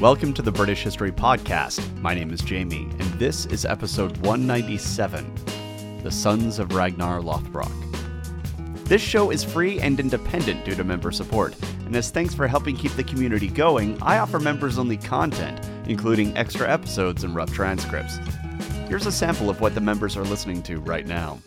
Welcome to the British History Podcast. My name is Jamie, and this is episode 197 The Sons of Ragnar Lothbrok. This show is free and independent due to member support, and as thanks for helping keep the community going, I offer members only content, including extra episodes and rough transcripts. Here's a sample of what the members are listening to right now.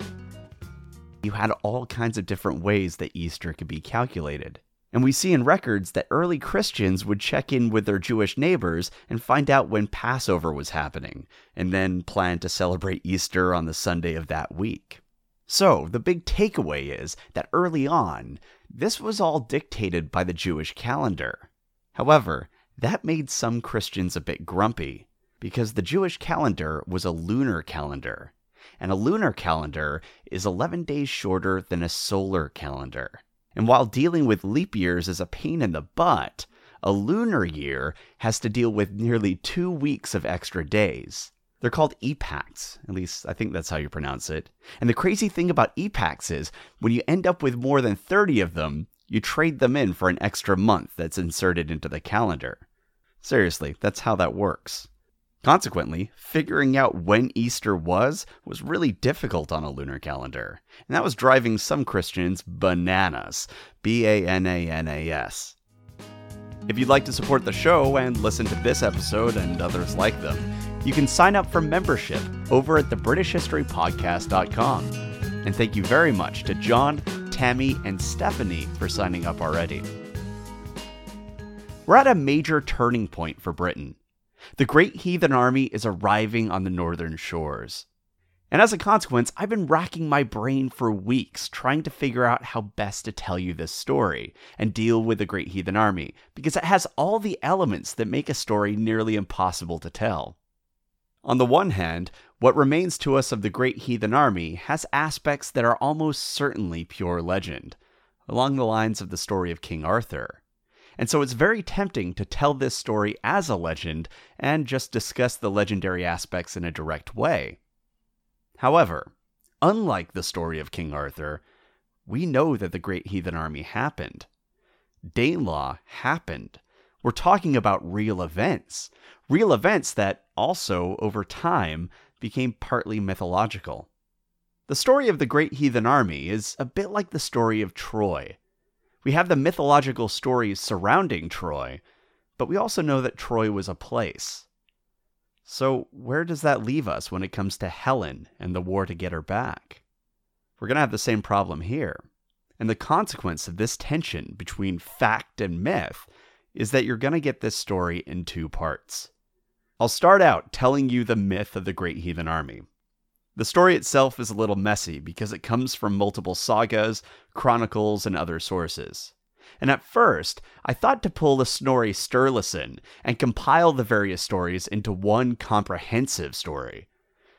You had all kinds of different ways that Easter could be calculated. And we see in records that early Christians would check in with their Jewish neighbors and find out when Passover was happening, and then plan to celebrate Easter on the Sunday of that week. So, the big takeaway is that early on, this was all dictated by the Jewish calendar. However, that made some Christians a bit grumpy, because the Jewish calendar was a lunar calendar, and a lunar calendar is 11 days shorter than a solar calendar. And while dealing with leap years is a pain in the butt, a lunar year has to deal with nearly two weeks of extra days. They're called epacts, at least I think that's how you pronounce it. And the crazy thing about epacts is when you end up with more than 30 of them, you trade them in for an extra month that's inserted into the calendar. Seriously, that's how that works. Consequently, figuring out when Easter was was really difficult on a lunar calendar, and that was driving some Christians bananas. B A N A N A S. If you'd like to support the show and listen to this episode and others like them, you can sign up for membership over at thebritishhistorypodcast.com. And thank you very much to John, Tammy, and Stephanie for signing up already. We're at a major turning point for Britain. The great heathen army is arriving on the northern shores. And as a consequence, I've been racking my brain for weeks trying to figure out how best to tell you this story and deal with the Great Heathen Army, because it has all the elements that make a story nearly impossible to tell. On the one hand, what remains to us of the Great Heathen Army has aspects that are almost certainly pure legend, along the lines of the story of King Arthur. And so it's very tempting to tell this story as a legend and just discuss the legendary aspects in a direct way. However, unlike the story of King Arthur, we know that the Great Heathen Army happened. Danelaw happened. We're talking about real events, real events that also, over time, became partly mythological. The story of the Great Heathen Army is a bit like the story of Troy. We have the mythological stories surrounding Troy, but we also know that Troy was a place. So, where does that leave us when it comes to Helen and the war to get her back? We're going to have the same problem here. And the consequence of this tension between fact and myth is that you're going to get this story in two parts. I'll start out telling you the myth of the Great Heathen Army. The story itself is a little messy because it comes from multiple sagas, chronicles, and other sources. And at first, I thought to pull the Snorri Sturluson and compile the various stories into one comprehensive story.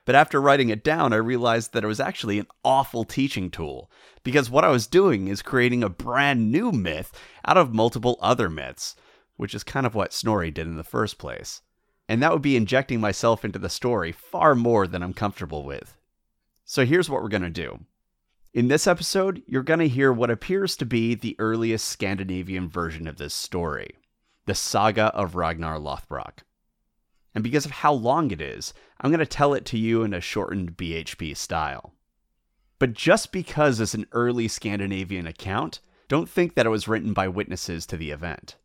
But after writing it down, I realized that it was actually an awful teaching tool, because what I was doing is creating a brand new myth out of multiple other myths, which is kind of what Snorri did in the first place and that would be injecting myself into the story far more than I'm comfortable with. So here's what we're going to do. In this episode, you're going to hear what appears to be the earliest Scandinavian version of this story the Saga of Ragnar Lothbrok. And because of how long it is, I'm going to tell it to you in a shortened BHP style. But just because it's an early Scandinavian account, don't think that it was written by witnesses to the event.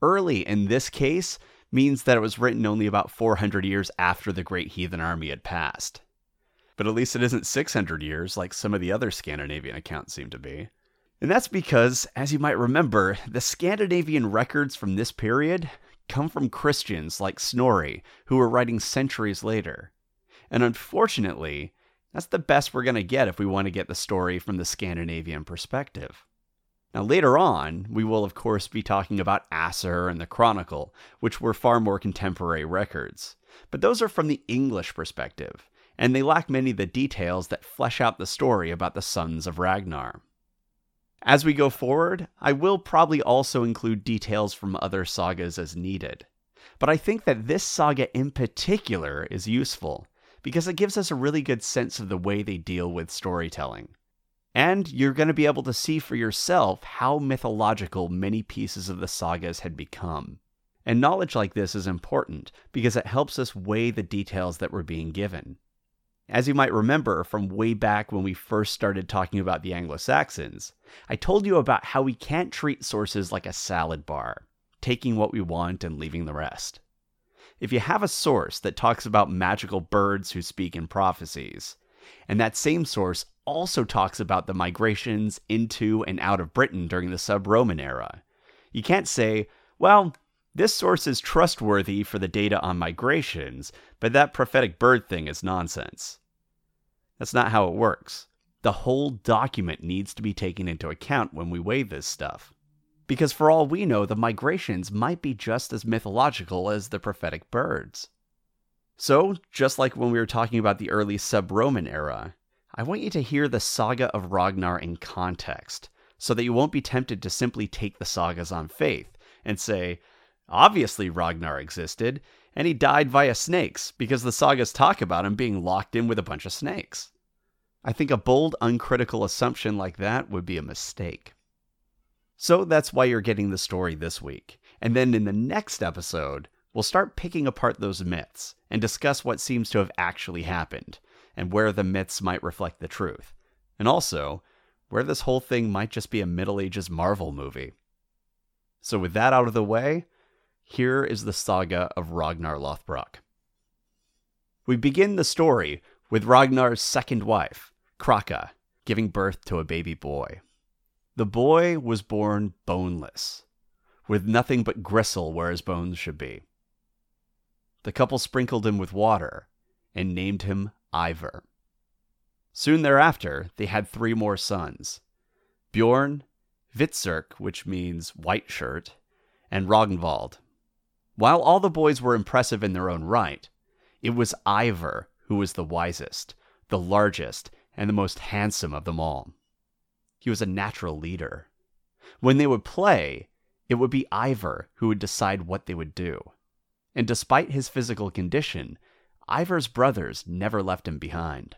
Early in this case means that it was written only about 400 years after the Great Heathen Army had passed. But at least it isn't 600 years like some of the other Scandinavian accounts seem to be. And that's because, as you might remember, the Scandinavian records from this period come from Christians like Snorri, who were writing centuries later. And unfortunately, that's the best we're going to get if we want to get the story from the Scandinavian perspective. Now, later on, we will of course be talking about Asser and the Chronicle, which were far more contemporary records. But those are from the English perspective, and they lack many of the details that flesh out the story about the sons of Ragnar. As we go forward, I will probably also include details from other sagas as needed. But I think that this saga in particular is useful, because it gives us a really good sense of the way they deal with storytelling. And you're going to be able to see for yourself how mythological many pieces of the sagas had become. And knowledge like this is important because it helps us weigh the details that we're being given. As you might remember from way back when we first started talking about the Anglo Saxons, I told you about how we can't treat sources like a salad bar, taking what we want and leaving the rest. If you have a source that talks about magical birds who speak in prophecies, and that same source also talks about the migrations into and out of Britain during the sub Roman era, you can't say, well, this source is trustworthy for the data on migrations, but that prophetic bird thing is nonsense. That's not how it works. The whole document needs to be taken into account when we weigh this stuff. Because for all we know, the migrations might be just as mythological as the prophetic birds. So, just like when we were talking about the early sub Roman era, I want you to hear the saga of Ragnar in context, so that you won't be tempted to simply take the sagas on faith and say, obviously Ragnar existed, and he died via snakes because the sagas talk about him being locked in with a bunch of snakes. I think a bold, uncritical assumption like that would be a mistake. So that's why you're getting the story this week. And then in the next episode, we'll start picking apart those myths and discuss what seems to have actually happened and where the myths might reflect the truth. And also, where this whole thing might just be a Middle Ages Marvel movie. So, with that out of the way, here is the saga of Ragnar Lothbrok. We begin the story with Ragnar's second wife, Kraka, giving birth to a baby boy. The boy was born boneless, with nothing but gristle where his bones should be. The couple sprinkled him with water and named him Ivar. Soon thereafter, they had three more sons Bjorn, Hvitserk, which means white shirt, and Ragnvald, while all the boys were impressive in their own right, it was Ivar who was the wisest, the largest, and the most handsome of them all. He was a natural leader. When they would play, it would be Ivar who would decide what they would do. And despite his physical condition, Ivar's brothers never left him behind.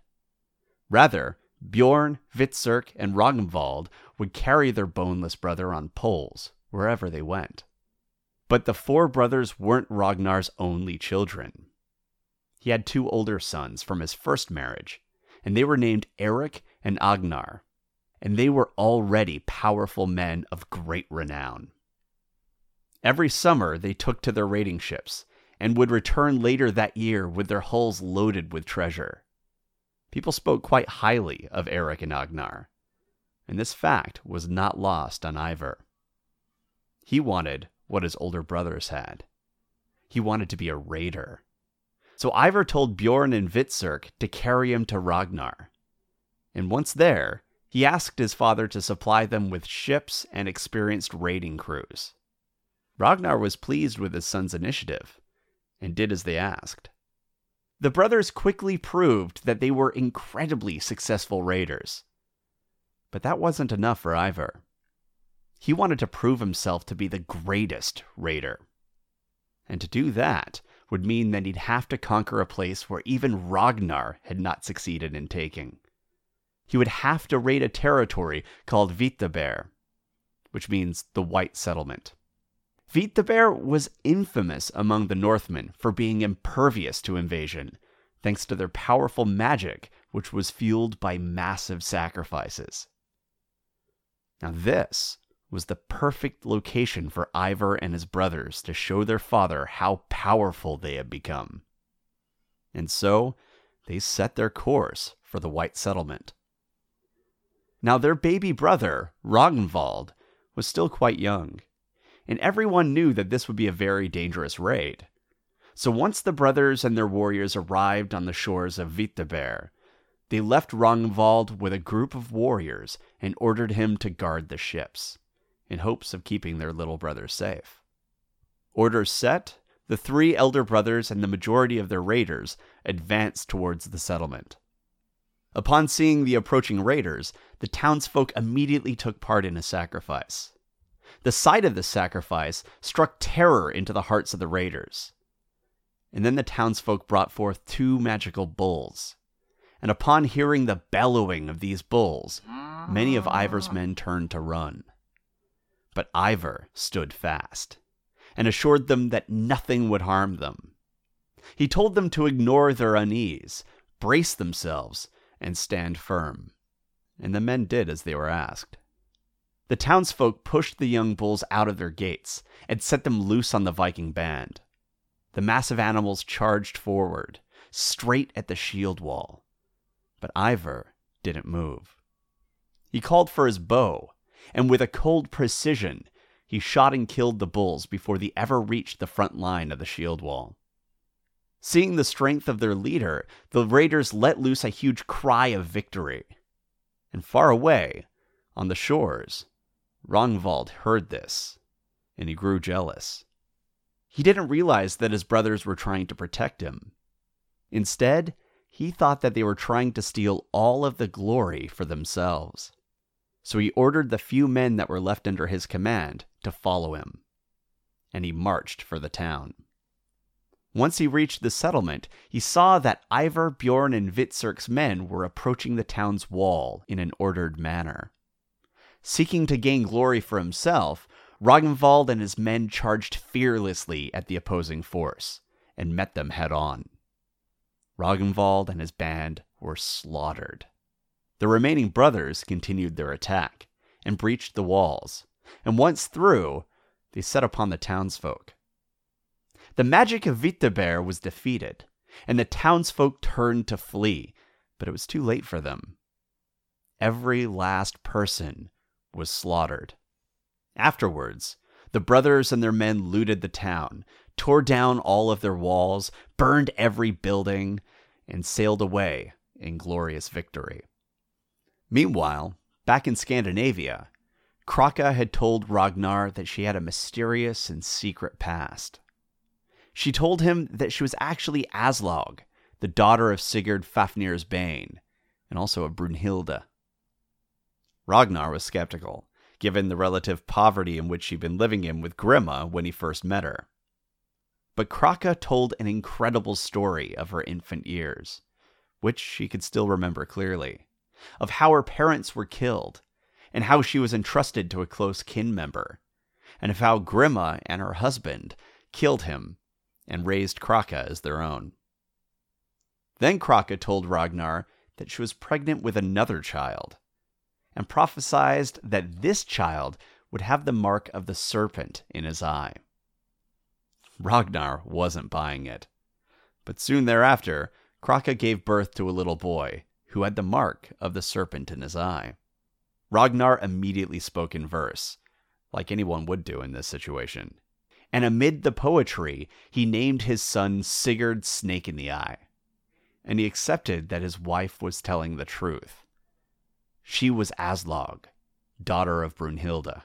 Rather, Bjorn, Hvitserk, and Ragnvald would carry their boneless brother on poles wherever they went. But the four brothers weren't Ragnar's only children. He had two older sons from his first marriage, and they were named Eric and Agnar, and they were already powerful men of great renown. Every summer they took to their raiding ships and would return later that year with their hulls loaded with treasure. People spoke quite highly of Eric and Agnar, and this fact was not lost on Ivar. He wanted what his older brothers had. He wanted to be a raider. So Ivar told Bjorn and Hvitserk to carry him to Ragnar. And once there, he asked his father to supply them with ships and experienced raiding crews. Ragnar was pleased with his son's initiative and did as they asked. The brothers quickly proved that they were incredibly successful raiders. But that wasn't enough for Ivar. He wanted to prove himself to be the greatest raider. And to do that would mean that he'd have to conquer a place where even Ragnar had not succeeded in taking. He would have to raid a territory called Vitaber, which means the White Settlement. Vitaber was infamous among the Northmen for being impervious to invasion, thanks to their powerful magic, which was fueled by massive sacrifices. Now, this was the perfect location for Ivar and his brothers to show their father how powerful they had become. And so they set their course for the White Settlement. Now, their baby brother, Ragnvald, was still quite young, and everyone knew that this would be a very dangerous raid. So once the brothers and their warriors arrived on the shores of Vitaber, they left Ragnvald with a group of warriors and ordered him to guard the ships in hopes of keeping their little brother safe. Orders set, the three elder brothers and the majority of their raiders advanced towards the settlement. Upon seeing the approaching raiders, the townsfolk immediately took part in a sacrifice. The sight of this sacrifice struck terror into the hearts of the raiders. And then the townsfolk brought forth two magical bulls. And upon hearing the bellowing of these bulls, many of Ivar's men turned to run. But Ivar stood fast. and assured them that nothing would harm them. He told them to ignore their unease, brace themselves, and stand firm. And the men did as they were asked. The townsfolk pushed the young bulls out of their gates and set them loose on the Viking band. The massive animals charged forward, straight at the shield wall. But Ivar didn't move. He called for his bow, and with a cold precision, he shot and killed the bulls before they ever reached the front line of the shield wall. Seeing the strength of their leader, the raiders let loose a huge cry of victory. And far away, on the shores, Ragnvald heard this, and he grew jealous. He didn't realize that his brothers were trying to protect him. Instead, he thought that they were trying to steal all of the glory for themselves. So he ordered the few men that were left under his command to follow him. And he marched for the town. Once he reached the settlement, he saw that Ivar, Bjorn, and Hvitserk's men were approaching the town's wall in an ordered manner. Seeking to gain glory for himself, Ragnvald and his men charged fearlessly at the opposing force and met them head on. Ragnvald and his band were slaughtered. The remaining brothers continued their attack and breached the walls, and once through, they set upon the townsfolk. The magic of Vitaber was defeated, and the townsfolk turned to flee, but it was too late for them. Every last person was slaughtered. Afterwards, the brothers and their men looted the town, tore down all of their walls, burned every building, and sailed away in glorious victory. Meanwhile, back in Scandinavia, Kraka had told Ragnar that she had a mysterious and secret past. She told him that she was actually Aslaug, the daughter of Sigurd Fafnir's Bane, and also of Brunhilde. Ragnar was skeptical, given the relative poverty in which she'd been living in with Grima when he first met her. But Kraka told an incredible story of her infant years, which she could still remember clearly, of how her parents were killed, and how she was entrusted to a close kin member, and of how Grima and her husband killed him and raised Kraka as their own. Then Kraka told Ragnar that she was pregnant with another child, and prophesied that this child would have the mark of the serpent in his eye. Ragnar wasn't buying it. But soon thereafter, Kraka gave birth to a little boy who had the mark of the serpent in his eye. Ragnar immediately spoke in verse, like anyone would do in this situation. And amid the poetry, he named his son Sigurd Snake in the Eye. And he accepted that his wife was telling the truth. She was Aslaug, daughter of Brunhilde.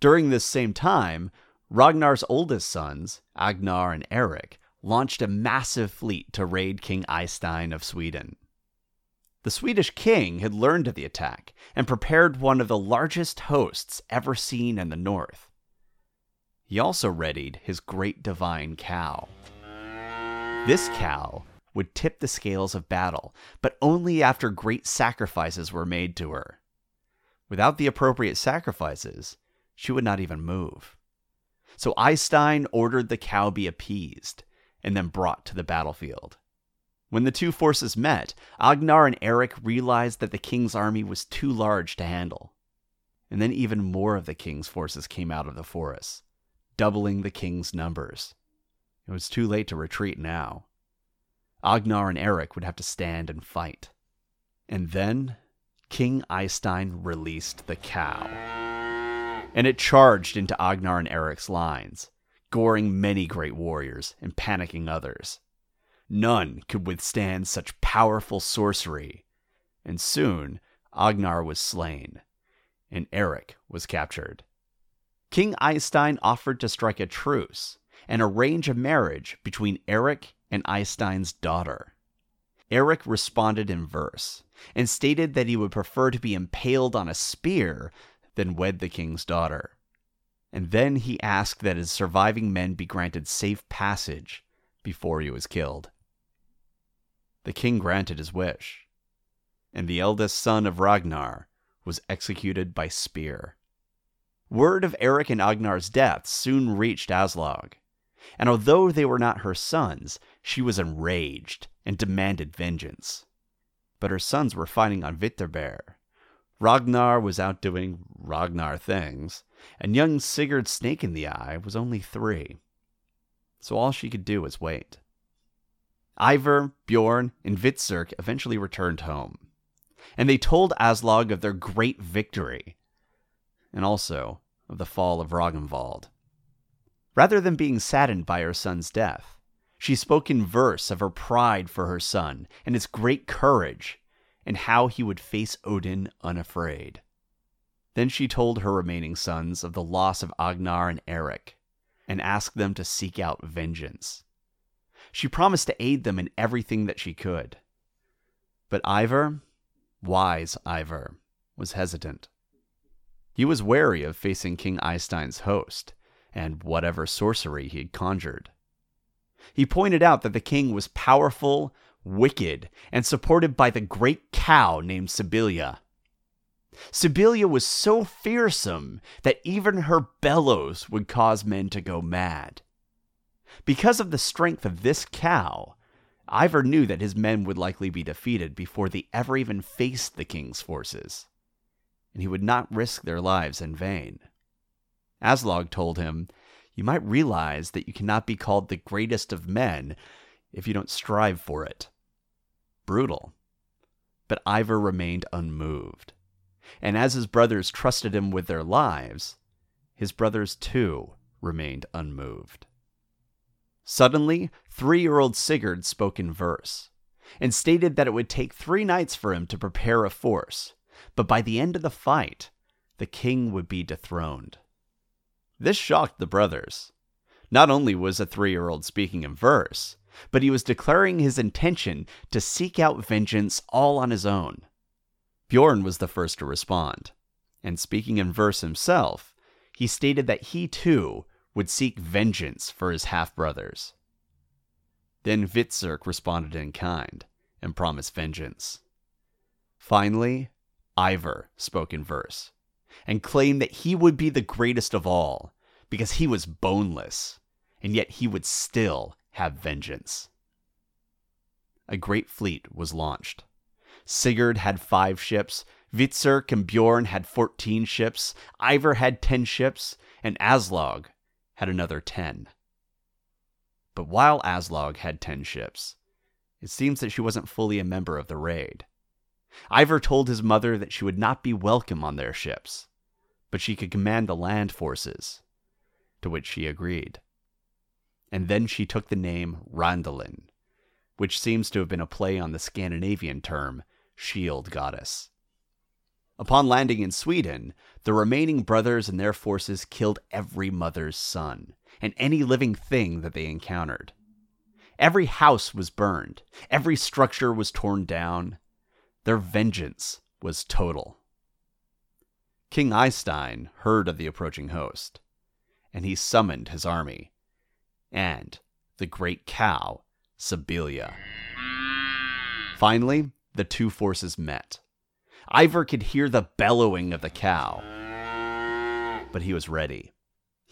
During this same time, Ragnar's oldest sons, Agnar and Erik, launched a massive fleet to raid King Eystein of Sweden. The Swedish king had learned of the attack and prepared one of the largest hosts ever seen in the north. He also readied his great divine cow. This cow would tip the scales of battle, but only after great sacrifices were made to her. Without the appropriate sacrifices, she would not even move. So Eystein ordered the cow be appeased and then brought to the battlefield. When the two forces met, Agnar and Eric realized that the king's army was too large to handle. And then even more of the king's forces came out of the forest, doubling the king's numbers. It was too late to retreat now. Agnar and Eric would have to stand and fight. And then King Eystein released the cow. And it charged into Agnar and Eric's lines, goring many great warriors and panicking others. None could withstand such powerful sorcery, and soon Agnar was slain, and Eric was captured. King Eystein offered to strike a truce and arrange a marriage between Eric and Eystein's daughter. Eric responded in verse and stated that he would prefer to be impaled on a spear than wed the king's daughter. And then he asked that his surviving men be granted safe passage before he was killed. The king granted his wish, and the eldest son of Ragnar was executed by spear. word of Eric and Agnar's deaths soon reached Aslaug. And although they were not her sons, she was enraged and demanded vengeance. But her sons were fighting on Vitaber. Ragnar was out doing Ragnar things, and young Sigurd Snake in the Eye was only three. So all she could do was wait. Ivar, Bjorn, and Hvitserk eventually returned home, and they told Aslaug of their great victory, and also of the fall of Ragnvald. Rather than being saddened by her son's death, she spoke in verse of her pride for her son and his great courage, and how he would face Odin unafraid. Then she told her remaining sons of the loss of Agnar and Eric, and asked them to seek out vengeance. She promised to aid them in everything that she could. But Ivar, wise Ivar, was hesitant. He was wary of facing King Eystein's host and whatever sorcery he had conjured. He pointed out that the king was powerful, wicked, and supported by the great cow named Sibylla. Sibylla was so fearsome that even her bellows would cause men to go mad. Because of the strength of this cow, Ivar knew that his men would likely be defeated before they ever even faced the king's forces, and he would not risk their lives in vain. Aslaug told him, You might realize that you cannot be called the greatest of men if you don't strive for it. Brutal. But Ivar remained unmoved. And as his brothers trusted him with their lives, his brothers too remained unmoved. Suddenly, three year old Sigurd spoke in verse and stated that it would take three nights for him to prepare a force, but by the end of the fight, the king would be dethroned. This shocked the brothers. Not only was a three year old speaking in verse, but he was declaring his intention to seek out vengeance all on his own. Bjorn was the first to respond, and speaking in verse himself, he stated that he too would seek vengeance for his half brothers. Then Hvitserk responded in kind and promised vengeance. Finally, Ivar spoke in verse and claimed that he would be the greatest of all because he was boneless, and yet he would still have vengeance. A great fleet was launched. Sigurd had five ships, Hvitserk and Bjorn had fourteen ships, Ivar had ten ships, and Aslaug had another ten. But while Aslaug had ten ships, it seems that she wasn't fully a member of the raid. Ivar told his mother that she would not be welcome on their ships, but she could command the land forces, to which she agreed. And then she took the name Randalin, which seems to have been a play on the Scandinavian term shield goddess. Upon landing in Sweden, the remaining brothers and their forces killed every mother's son and any living thing that they encountered. Every house was burned, every structure was torn down. Their vengeance was total. King Eystein heard of the approaching host, and he summoned his army and the great cow, Sibylla. Finally, the two forces met. Ivar could hear the bellowing of the cow, but he was ready.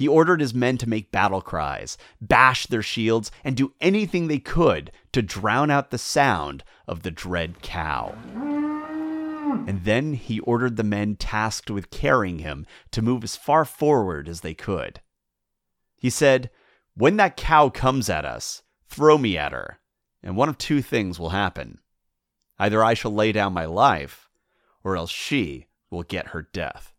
He ordered his men to make battle cries, bash their shields, and do anything they could to drown out the sound of the dread cow. And then he ordered the men tasked with carrying him to move as far forward as they could. He said, When that cow comes at us, throw me at her, and one of two things will happen. Either I shall lay down my life, or else she will get her death.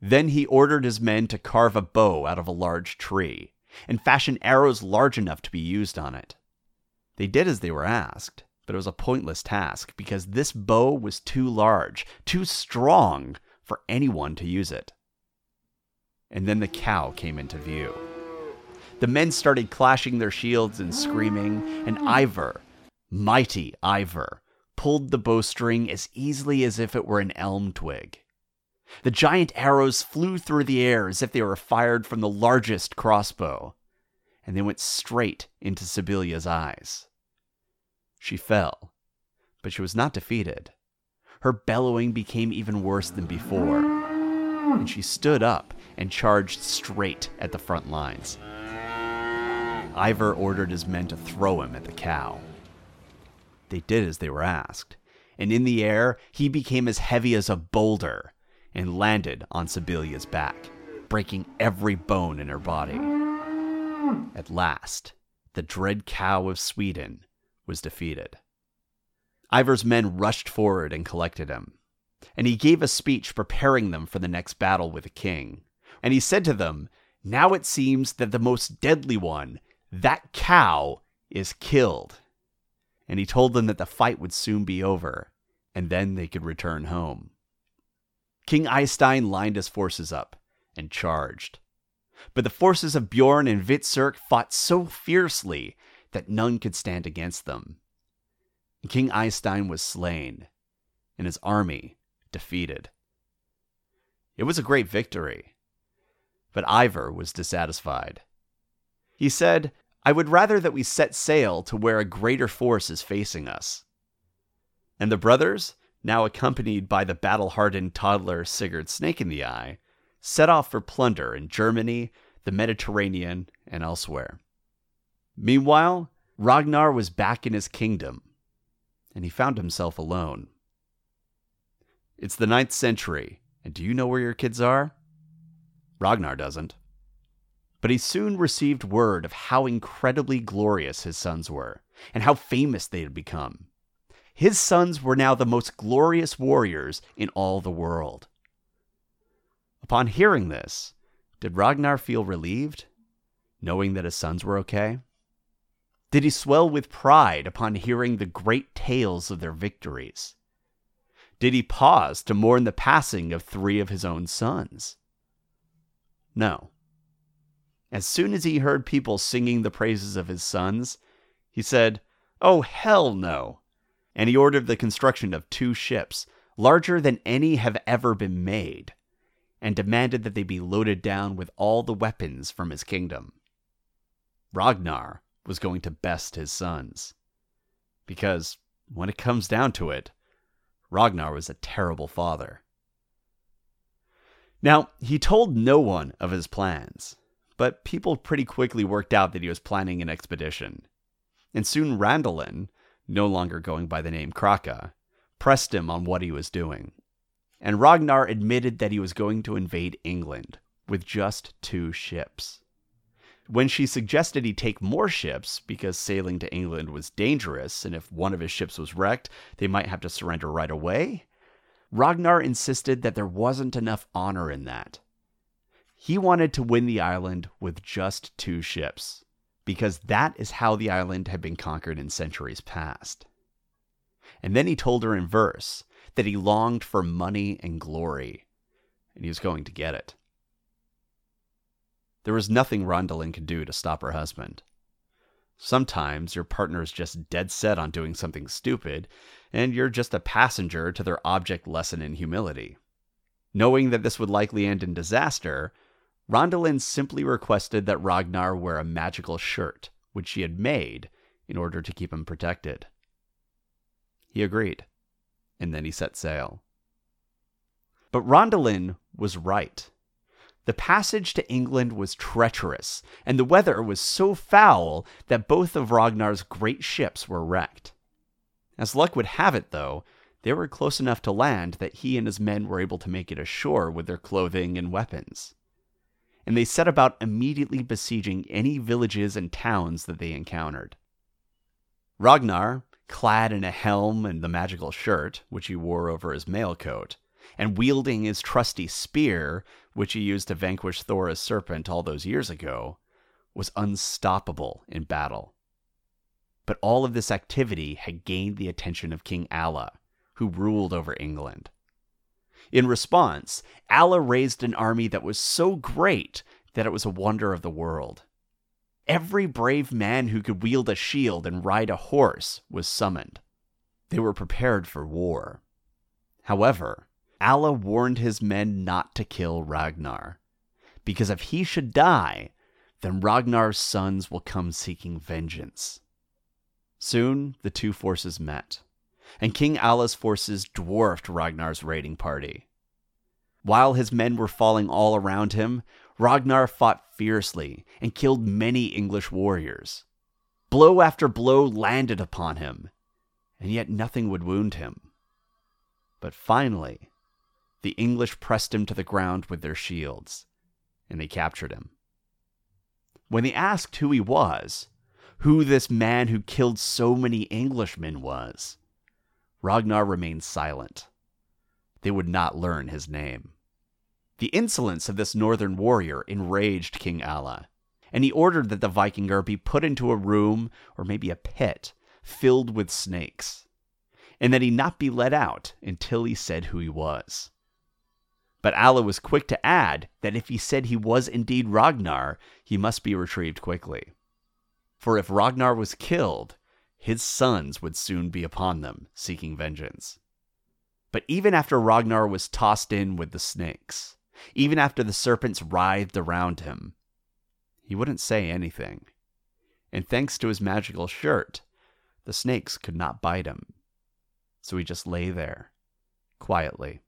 Then he ordered his men to carve a bow out of a large tree, and fashion arrows large enough to be used on it. They did as they were asked, but it was a pointless task because this bow was too large, too strong for anyone to use it. And then the cow came into view. The men started clashing their shields and screaming, and Ivar, mighty Ivar, pulled the bowstring as easily as if it were an elm twig. The giant arrows flew through the air as if they were fired from the largest crossbow, and they went straight into Sibylla's eyes. She fell, but she was not defeated. Her bellowing became even worse than before. and she stood up and charged straight at the front lines. Ivar ordered his men to throw him at the cow. They did as they were asked, and in the air he became as heavy as a boulder and landed on Sibylla's back, breaking every bone in her body. At last, the dread cow of Sweden was defeated. Ivar's men rushed forward and collected him, and he gave a speech preparing them for the next battle with the king. And he said to them, Now it seems that the most deadly one, that cow, is killed. And he told them that the fight would soon be over, and then they could return home. King Eystein lined his forces up and charged. But the forces of Bjorn and Hvitserk fought so fiercely that none could stand against them. King Eystein was slain, and his army defeated. It was a great victory, but Ivar was dissatisfied. He said, I would rather that we set sail to where a greater force is facing us. And the brothers, now accompanied by the battle hardened toddler Sigurd Snake in the Eye, set off for plunder in Germany, the Mediterranean, and elsewhere. Meanwhile, Ragnar was back in his kingdom, and he found himself alone. It's the ninth century, and do you know where your kids are? Ragnar doesn't. But he soon received word of how incredibly glorious his sons were, and how famous they had become. His sons were now the most glorious warriors in all the world. Upon hearing this, did Ragnar feel relieved, knowing that his sons were okay? Did he swell with pride upon hearing the great tales of their victories? Did he pause to mourn the passing of three of his own sons? No. As soon as he heard people singing the praises of his sons, he said, Oh, hell no! And he ordered the construction of two ships, larger than any have ever been made, and demanded that they be loaded down with all the weapons from his kingdom. Ragnar was going to best his sons. Because, when it comes down to it, Ragnar was a terrible father. Now, he told no one of his plans, but people pretty quickly worked out that he was planning an expedition. And soon Randalin, no longer going by the name Kraka, pressed him on what he was doing and Ragnar admitted that he was going to invade England with just two ships. When she suggested he take more ships because sailing to England was dangerous, and if one of his ships was wrecked, they might have to surrender right away, Ragnar insisted that there wasn't enough honor in that. He wanted to win the island with just two ships, because that is how the island had been conquered in centuries past. And then he told her in verse that he longed for money and glory, and he was going to get it. There was nothing Randalin could do to stop her husband. Sometimes your partner is just dead set on doing something stupid, and you're just a passenger to their object lesson in humility. Knowing that this would likely end in disaster, Randalin simply requested that Ragnar wear a magical shirt, which she had made in order to keep him protected. He agreed and then he set sail. But Randalin was right. The passage to England was treacherous, and the weather was so foul that both of Ragnar's great ships were wrecked. As luck would have it, though, they were close enough to land that he and his men were able to make it ashore with their clothing and weapons. And they set about immediately besieging any villages and towns that they encountered. Ragnar, clad in a helm and the magical shirt, which he wore over his mail coat, and wielding his trusty spear, which he used to vanquish Thora's serpent all those years ago, was unstoppable in battle. But all of this activity had gained the attention of King Alla, who ruled over England. In response, Alla raised an army that was so great that it was a wonder of the world. Every brave man who could wield a shield and ride a horse was summoned. They were prepared for war. However, Alla warned his men not to kill Ragnar, because if he should die, then Ragnar's sons will come seeking vengeance. Soon the two forces met, and King Alla's forces dwarfed Ragnar's raiding party. While his men were falling all around him, Ragnar fought fiercely and killed many English warriors. Blow after blow landed upon him, and yet nothing would wound him. But finally, the English pressed him to the ground with their shields, and they captured him. When they asked who he was, who this man who killed so many Englishmen was, Ragnar remained silent. They would not learn his name. The insolence of this northern warrior enraged King Alla, and he ordered that the Vikingur be put into a room, or maybe a pit, filled with snakes, and that he not be let out until he said who he was. But Alla was quick to add that if he said he was indeed Ragnar, he must be retrieved quickly. For if Ragnar was killed, his sons would soon be upon them, seeking vengeance. But even after Ragnar was tossed in with the snakes, even after the serpents writhed around him. He wouldn't say anything. And thanks to his magical shirt, the snakes could not bite him. So he just lay there, quietly.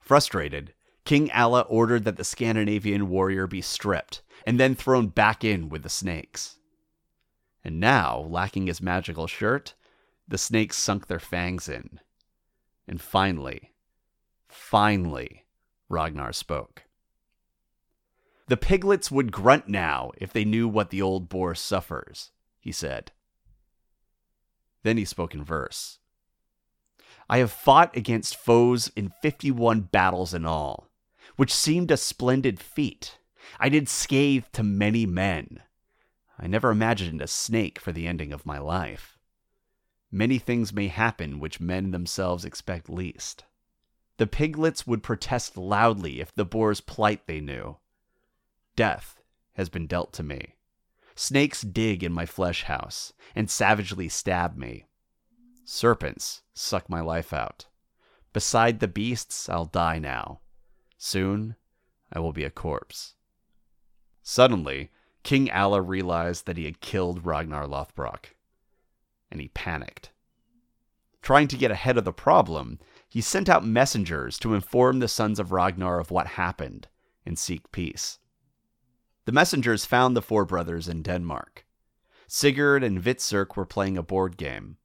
Frustrated, King Alla ordered that the Scandinavian warrior be stripped and then thrown back in with the snakes. And now, lacking his magical shirt, the snakes sunk their fangs in. And finally, finally, Ragnar spoke. The piglets would grunt now if they knew what the old boar suffers, he said. Then he spoke in verse. I have fought against foes in fifty one battles in all, which seemed a splendid feat. I did scathe to many men. I never imagined a snake for the ending of my life. Many things may happen which men themselves expect least. The piglets would protest loudly if the boar's plight they knew. Death has been dealt to me. Snakes dig in my flesh house and savagely stab me. Serpents suck my life out. Beside the beasts, I'll die now. Soon, I will be a corpse. Suddenly, King Alla realized that he had killed Ragnar Lothbrok, and he panicked. Trying to get ahead of the problem, he sent out messengers to inform the sons of Ragnar of what happened and seek peace. The messengers found the four brothers in Denmark. Sigurd and Hvitserk were playing a board game.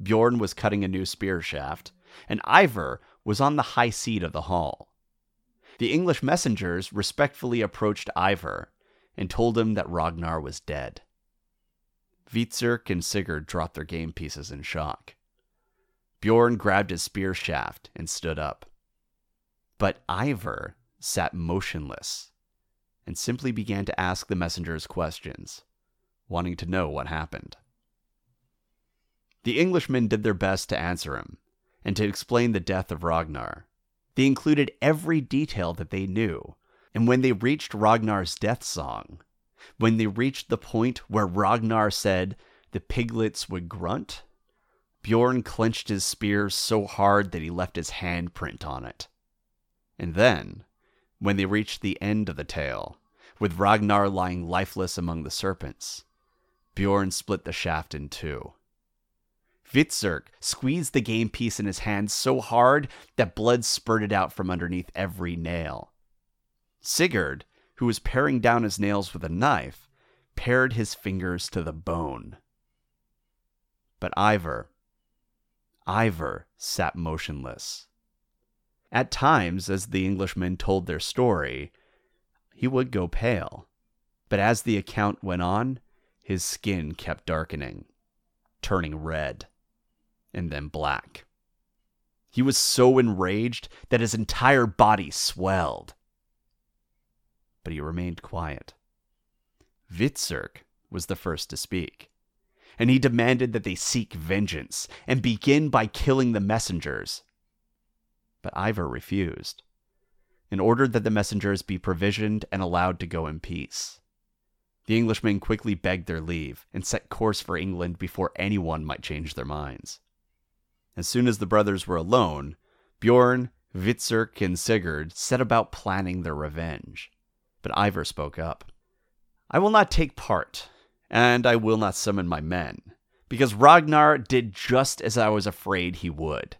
Bjorn was cutting a new spear shaft, and Ivar was on the high seat of the hall. The English messengers respectfully approached Ivar and told him that Ragnar was dead. Hvitserk and Sigurd dropped their game pieces in shock. Bjorn grabbed his spear shaft and stood up. But Ivar sat motionless and simply began to ask the messengers questions, wanting to know what happened. The Englishmen did their best to answer him and to explain the death of Ragnar. They included every detail that they knew, and when they reached Ragnar's death song, when they reached the point where Ragnar said the piglets would grunt, Bjorn clenched his spear so hard that he left his handprint on it. And then, when they reached the end of the tale, with Ragnar lying lifeless among the serpents, Bjorn split the shaft in two. Hvitserk squeezed the game piece in his hand so hard that blood spurted out from underneath every nail. Sigurd, who was paring down his nails with a knife, pared his fingers to the bone. But Ivar, Ivar sat motionless. At times, as the Englishmen told their story, he would go pale. But as the account went on, his skin kept darkening, turning red, and then black. He was so enraged that his entire body swelled. But he remained quiet. Hvitserk was the first to speak and he demanded that they seek vengeance and begin by killing the messengers. But Ivar refused, and ordered that the messengers be provisioned and allowed to go in peace. The Englishmen quickly begged their leave and set course for England before anyone might change their minds. As soon as the brothers were alone, Bjorn, Hvitserk, and Sigurd set about planning their revenge. But Ivar spoke up. I will not take part and I will not summon my men, because Ragnar did just as I was afraid he would.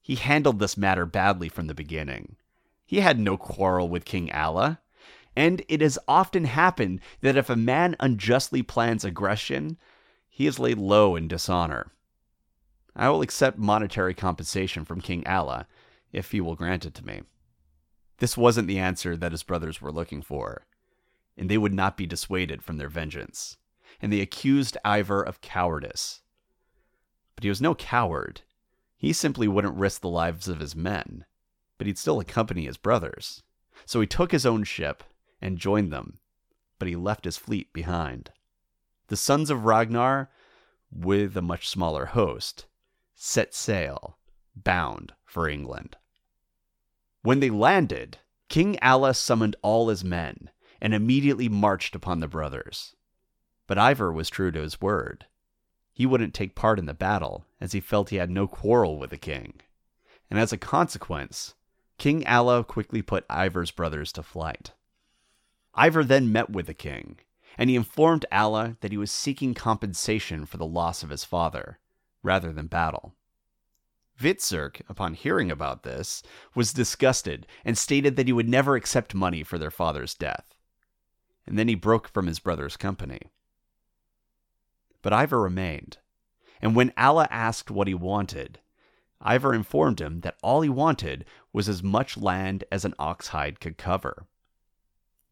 He handled this matter badly from the beginning, He had no quarrel with King Alla. And it has often happened that if a man unjustly plans aggression, he is laid low in dishonor. I will accept monetary compensation from King Alla if he will grant it to me. This wasn't the answer that his brothers were looking for, and they would not be dissuaded from their vengeance, and they accused Ivar of cowardice. But he was no coward. He simply wouldn't risk the lives of his men, but he'd still accompany his brothers. So he took his own ship and joined them, but he left his fleet behind. The sons of Ragnar, with a much smaller host, set sail, bound for England. When they landed, King Alla summoned all his men and immediately marched upon the brothers. But Ivar was true to his word. He wouldn't take part in the battle, as he felt he had no quarrel with the king. And as a consequence, King Alla quickly put Ivar's brothers to flight. Ivar then met with the king, and he informed Alla that he was seeking compensation for the loss of his father, rather than battle. Hvitserk, upon hearing about this, was disgusted and stated that he would never accept money for their father's death. And then he broke from his brother's company. But Ivar remained, and when Alla asked what he wanted, Ivar informed him that all he wanted was as much land as an ox hide could cover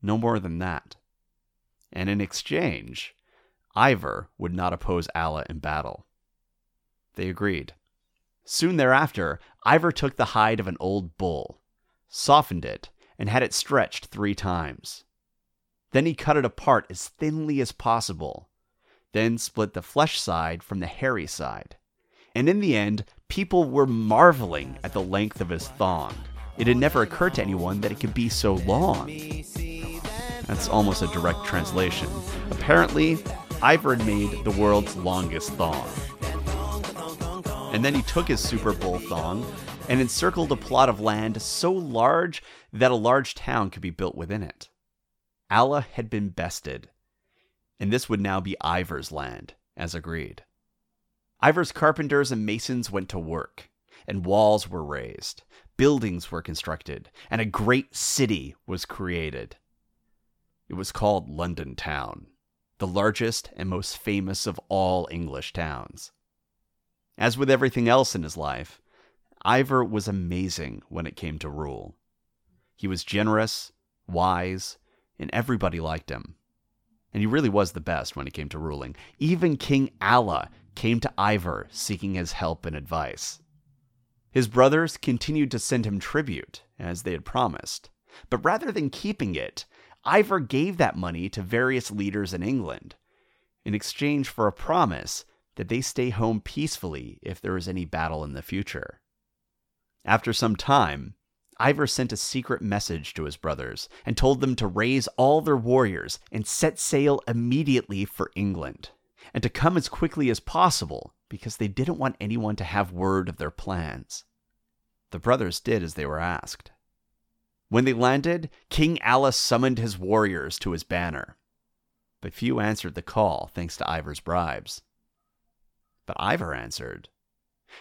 no more than that. And in exchange, Ivar would not oppose Alla in battle. They agreed. Soon thereafter, Ivar took the hide of an old bull, softened it, and had it stretched three times. Then he cut it apart as thinly as possible, then split the flesh side from the hairy side. And in the end, people were marveling at the length of his thong. It had never occurred to anyone that it could be so long. That's almost a direct translation. Apparently, Ivar made the world's longest thong. And then he took his Super Bowl thong and encircled a plot of land so large that a large town could be built within it. Alla had been bested, and this would now be Ivar's land, as agreed. Ivar's carpenters and masons went to work, and walls were raised, buildings were constructed, and a great city was created. It was called London Town, the largest and most famous of all English towns. As with everything else in his life, Ivar was amazing when it came to rule. He was generous, wise, and everybody liked him. And he really was the best when it came to ruling. Even King Alla came to Ivar seeking his help and advice. His brothers continued to send him tribute, as they had promised, but rather than keeping it, Ivar gave that money to various leaders in England in exchange for a promise that they stay home peacefully if there is any battle in the future. After some time, Ivar sent a secret message to his brothers and told them to raise all their warriors and set sail immediately for England, and to come as quickly as possible because they didn't want anyone to have word of their plans. The brothers did as they were asked. When they landed, King Alla summoned his warriors to his banner. But few answered the call thanks to Ivar's bribes. But Ivar answered,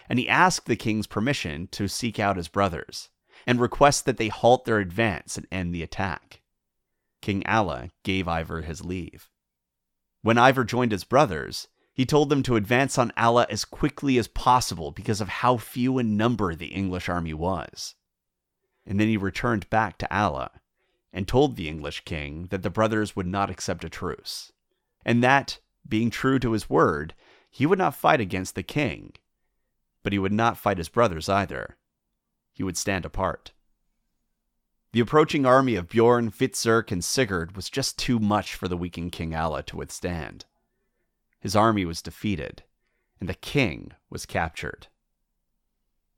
and he asked the king's permission to seek out his brothers and request that they halt their advance and end the attack. King Alla gave Ivar his leave. When Ivar joined his brothers, he told them to advance on Alla as quickly as possible because of how few in number the English army was and then he returned back to Alla and told the English king that the brothers would not accept a truce, and that, being true to his word, he would not fight against the king, but he would not fight his brothers either. He would stand apart. The approaching army of Bjorn, Hvitserk, and Sigurd was just too much for the weakened King Alla to withstand. His army was defeated, and the king was captured.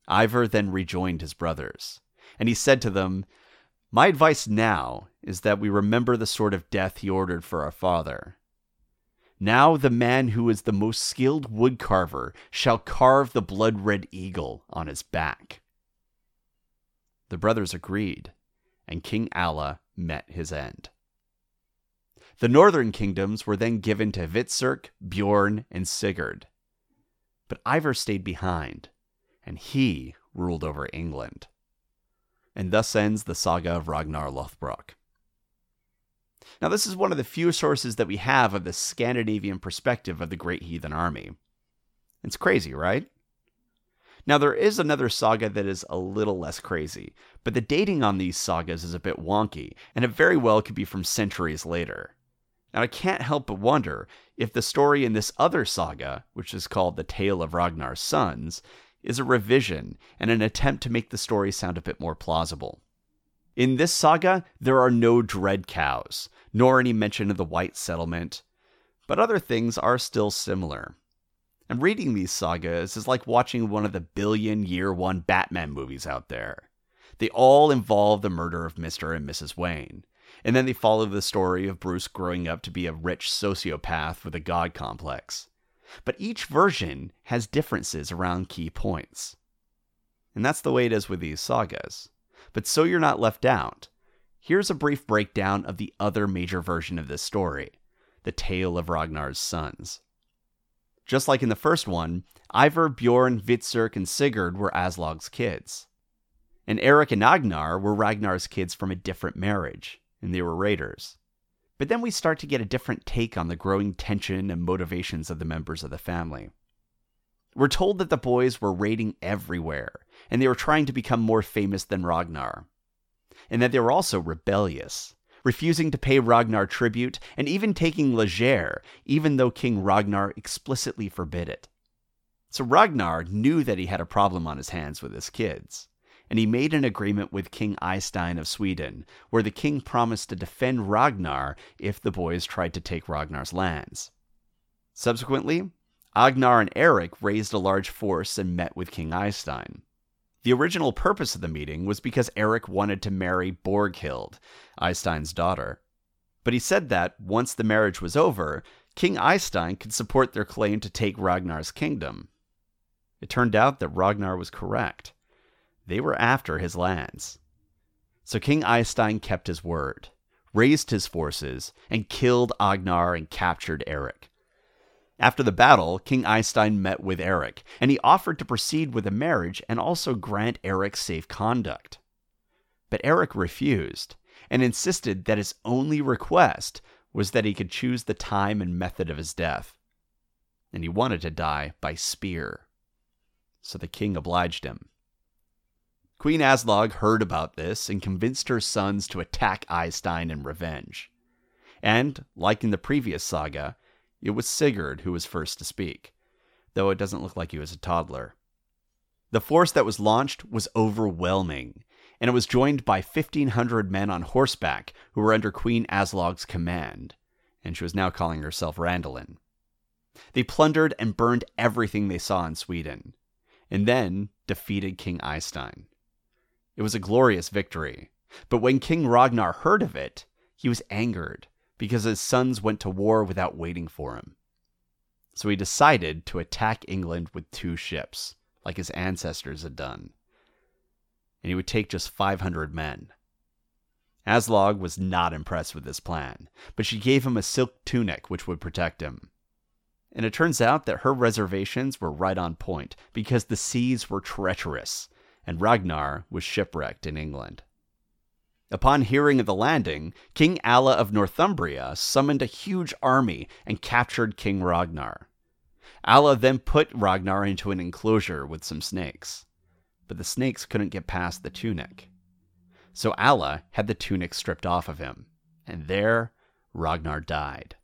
Ivar then rejoined his brothers and he said to them, My advice now is that we remember the sort of death he ordered for our father. Now the man who is the most skilled wood carver shall carve the blood red eagle on his back. The brothers agreed, and King Alla met his end. The northern kingdoms were then given to Hvitserk, Bjorn, and Sigurd. But Ivar stayed behind, and he ruled over England. and thus ends the saga of Ragnar Lothbrok. Now, this is one of the few sources that we have of the Scandinavian perspective of the Great Heathen Army. It's crazy, right? Now, there is another saga that is a little less crazy, but the dating on these sagas is a bit wonky, and it very well could be from centuries later. Now, I can't help but wonder if the story in this other saga, which is called The Tale of Ragnar's Sons, is a revision and an attempt to make the story sound a bit more plausible. In this saga, there are no dread cows, nor any mention of the white settlement, but other things are still similar. And reading these sagas is like watching one of the billion year one Batman movies out there. They all involve the murder of Mr. and Mrs. Wayne, and then they follow the story of Bruce growing up to be a rich sociopath with a god complex. But each version has differences around key points. And that's the way it is with these sagas. But so you're not left out, here's a brief breakdown of the other major version of this story the tale of Ragnar's sons. Just like in the first one, Ivar, Bjorn, Hvitserk, and Sigurd were Aslaug's kids. And Eric and Agnar were Ragnar's kids from a different marriage, and they were raiders. But then we start to get a different take on the growing tension and motivations of the members of the family. We're told that the boys were raiding everywhere, and they were trying to become more famous than Ragnar. And that they were also rebellious, refusing to pay Ragnar tribute and even taking Leger, even though King Ragnar explicitly forbid it. So Ragnar knew that he had a problem on his hands with his kids, and he made an agreement with King Eystein of Sweden, where the king promised to defend Ragnar if the boys tried to take Ragnar's lands. Subsequently, Agnar and Eric raised a large force and met with King Eystein. The original purpose of the meeting was because Eric wanted to marry Borghild, Eystein's daughter. But he said that, once the marriage was over, King Eystein could support their claim to take Ragnar's kingdom. It turned out that Ragnar was correct. They were after his lands. So King Eystein kept his word, raised his forces, and killed Agnar and captured Eric. After the battle, King Eystein met with Eric, and he offered to proceed with the marriage and also grant Eric safe conduct. But Eric refused, and insisted that his only request was that he could choose the time and method of his death. And he wanted to die by spear. So the king obliged him. Queen Aslaug heard about this and convinced her sons to attack Eystein in revenge. And, like in the previous saga, it was Sigurd who was first to speak, though it doesn't look like he was a toddler. The force that was launched was overwhelming, and it was joined by 1,500 men on horseback who were under Queen Aslaug's command, and she was now calling herself Randalin. They plundered and burned everything they saw in Sweden, and then defeated King Eystein. It was a glorious victory, but when King Ragnar heard of it, he was angered because his sons went to war without waiting for him. So he decided to attack England with two ships, like his ancestors had done. And he would take just 500 men. Aslaug was not impressed with this plan, but she gave him a silk tunic which would protect him. And it turns out that her reservations were right on point because the seas were treacherous and Ragnar was shipwrecked in England. Upon hearing of the landing, King Alla of Northumbria summoned a huge army and captured King Ragnar. Alla then put Ragnar into an enclosure with some snakes, but the snakes couldn't get past the tunic. So Alla had the tunic stripped off of him, and there Ragnar died.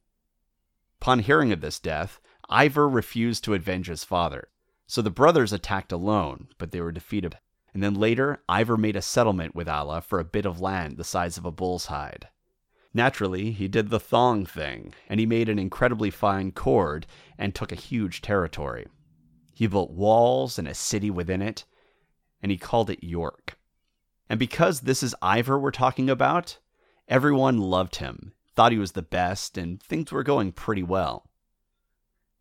Upon hearing of this death, Ivar refused to avenge his father, so the brothers attacked alone, but they were defeated and then later, Ivar made a settlement with Alla for a bit of land the size of a bull's hide. Naturally, he did the thong thing, and he made an incredibly fine cord and took a huge territory. He built walls and a city within it, and he called it York. And because this is Ivar we're talking about, everyone loved him, thought he was the best, and things were going pretty well.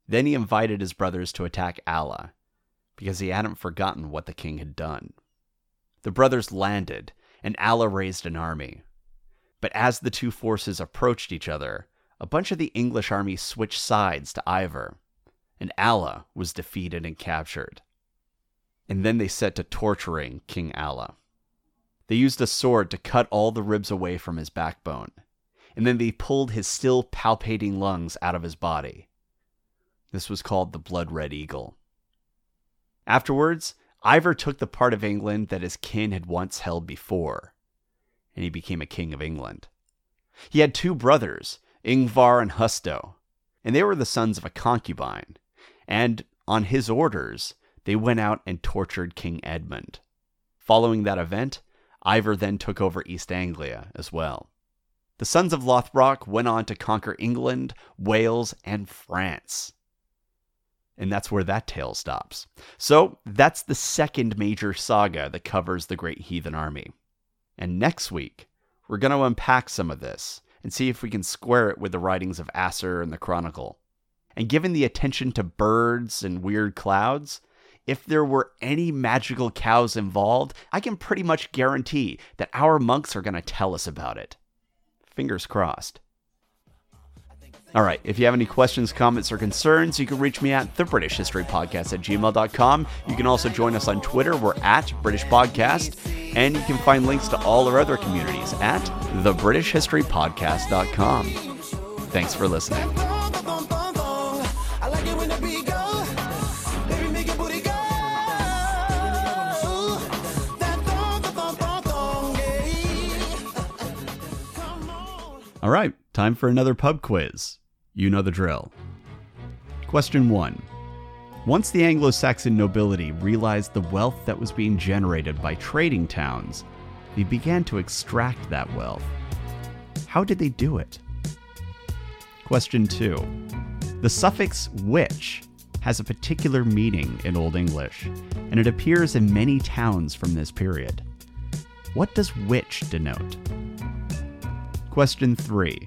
Then he invited his brothers to attack Alla, because he hadn't forgotten what the king had done. The brothers landed, and Alla raised an army. But as the two forces approached each other, a bunch of the English army switched sides to Ivar, and Alla was defeated and captured. And then they set to torturing King Alla. They used a sword to cut all the ribs away from his backbone, and then they pulled his still palpating lungs out of his body. This was called the Blood Red Eagle. Afterwards, Ivar took the part of England that his kin had once held before, and he became a king of England. He had two brothers, Ingvar and Husto, and they were the sons of a concubine, and on his orders, they went out and tortured King Edmund. Following that event, Ivar then took over East Anglia as well. The sons of Lothbrok went on to conquer England, Wales, and France. And that's where that tale stops. So, that's the second major saga that covers the Great Heathen Army. And next week, we're going to unpack some of this and see if we can square it with the writings of Asser and the Chronicle. And given the attention to birds and weird clouds, if there were any magical cows involved, I can pretty much guarantee that our monks are going to tell us about it. Fingers crossed. All right, if you have any questions, comments, or concerns, you can reach me at the British History Podcast at gmail.com. You can also join us on Twitter. We're at British Podcast. And you can find links to all our other communities at thebritishhistorypodcast.com. Thanks for listening. All right, time for another pub quiz. You know the drill. Question 1. Once the Anglo Saxon nobility realized the wealth that was being generated by trading towns, they began to extract that wealth. How did they do it? Question 2. The suffix wich has a particular meaning in Old English, and it appears in many towns from this period. What does wich denote? Question 3.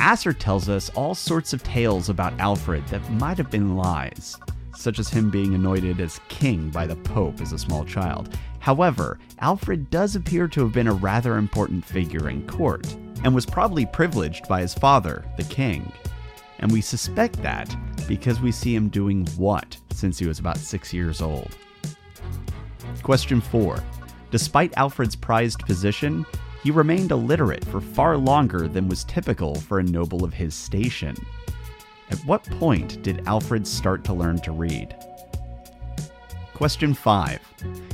Asser tells us all sorts of tales about Alfred that might have been lies, such as him being anointed as king by the Pope as a small child. However, Alfred does appear to have been a rather important figure in court, and was probably privileged by his father, the king. And we suspect that because we see him doing what since he was about six years old. Question 4. Despite Alfred's prized position, he remained illiterate for far longer than was typical for a noble of his station. At what point did Alfred start to learn to read? Question 5.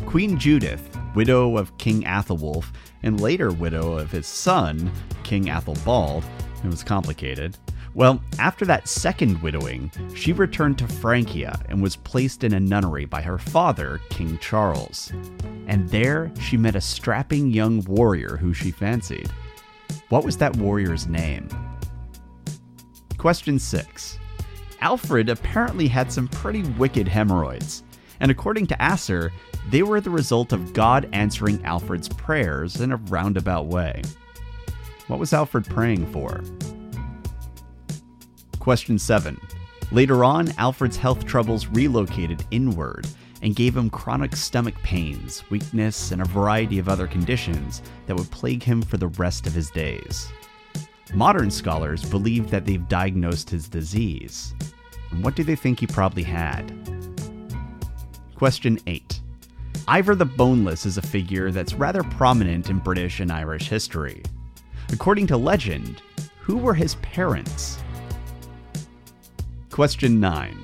Queen Judith, widow of King Athelwulf, and later widow of his son, King Athelbald, it was complicated. Well, after that second widowing, she returned to Francia and was placed in a nunnery by her father, King Charles. And there she met a strapping young warrior who she fancied. What was that warrior's name? Question 6. Alfred apparently had some pretty wicked hemorrhoids, and according to Asser, they were the result of God answering Alfred's prayers in a roundabout way. What was Alfred praying for? Question 7. Later on, Alfred's health troubles relocated inward and gave him chronic stomach pains, weakness, and a variety of other conditions that would plague him for the rest of his days. Modern scholars believe that they've diagnosed his disease. And what do they think he probably had? Question 8. Ivar the Boneless is a figure that's rather prominent in British and Irish history. According to legend, who were his parents? Question 9.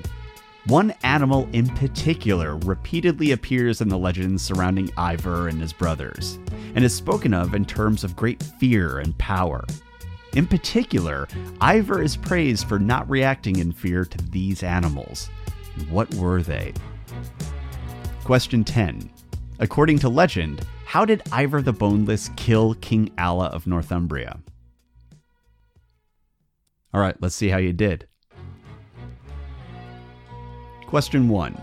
One animal in particular repeatedly appears in the legends surrounding Ivar and his brothers, and is spoken of in terms of great fear and power. In particular, Ivar is praised for not reacting in fear to these animals. What were they? Question 10. According to legend, how did Ivar the Boneless kill King Alla of Northumbria? All right, let's see how you did. Question 1.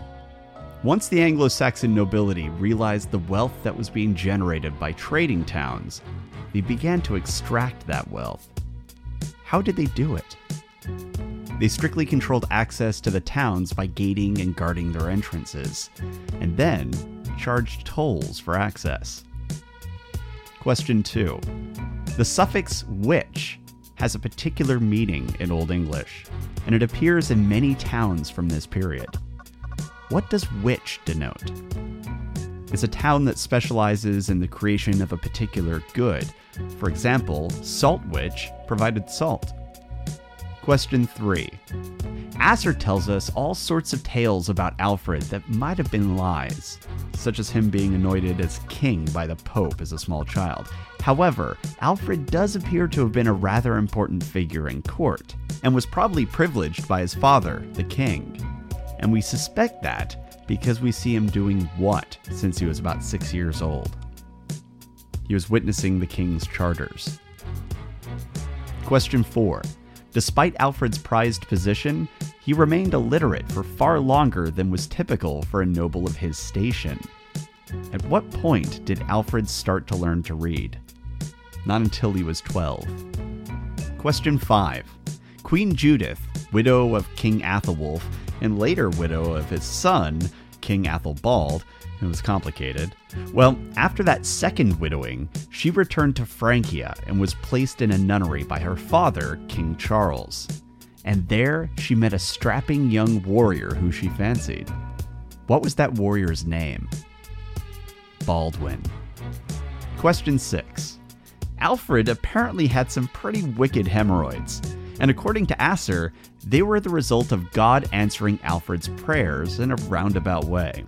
Once the Anglo Saxon nobility realized the wealth that was being generated by trading towns, they began to extract that wealth. How did they do it? They strictly controlled access to the towns by gating and guarding their entrances, and then charged tolls for access. Question 2. The suffix wich has a particular meaning in Old English, and it appears in many towns from this period. What does wich denote? It's a town that specializes in the creation of a particular good. For example, Saltwich provided salt. Question 3. Asser tells us all sorts of tales about Alfred that might have been lies, such as him being anointed as king by the Pope as a small child. However, Alfred does appear to have been a rather important figure in court, and was probably privileged by his father, the king. And we suspect that because we see him doing what since he was about six years old? He was witnessing the king's charters. Question 4. Despite Alfred's prized position, he remained illiterate for far longer than was typical for a noble of his station. At what point did Alfred start to learn to read? Not until he was 12. Question 5. Queen Judith, widow of King Athelwulf, and later widow of his son, King Athelbald, it was complicated. Well, after that second widowing, she returned to Francia and was placed in a nunnery by her father, King Charles. And there she met a strapping young warrior who she fancied. What was that warrior's name? Baldwin. Question 6. Alfred apparently had some pretty wicked hemorrhoids, and according to Asser, they were the result of God answering Alfred's prayers in a roundabout way.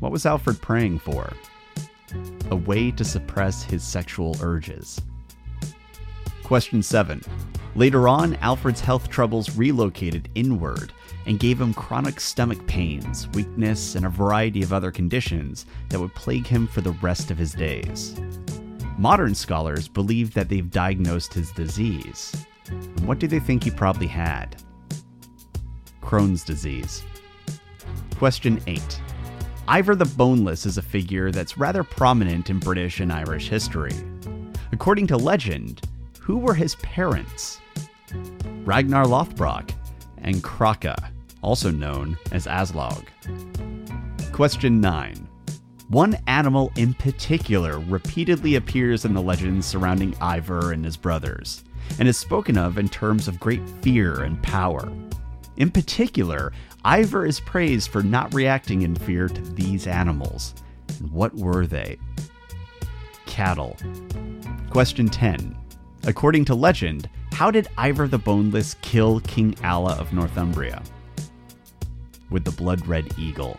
What was Alfred praying for? A way to suppress his sexual urges. Question 7. Later on, Alfred's health troubles relocated inward and gave him chronic stomach pains, weakness, and a variety of other conditions that would plague him for the rest of his days. Modern scholars believe that they've diagnosed his disease. What do they think he probably had? Crohn's disease. Question 8. Ivar the Boneless is a figure that's rather prominent in British and Irish history. According to legend, who were his parents? Ragnar Lothbrok and Kraka, also known as Aslaug. Question 9. One animal in particular repeatedly appears in the legends surrounding Ivar and his brothers, and is spoken of in terms of great fear and power. In particular, Ivar is praised for not reacting in fear to these animals. And what were they? Cattle. Question 10. According to legend, how did Ivar the Boneless kill King Alla of Northumbria? With the blood red eagle.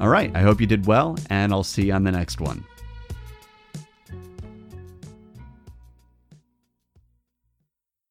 All right, I hope you did well, and I'll see you on the next one.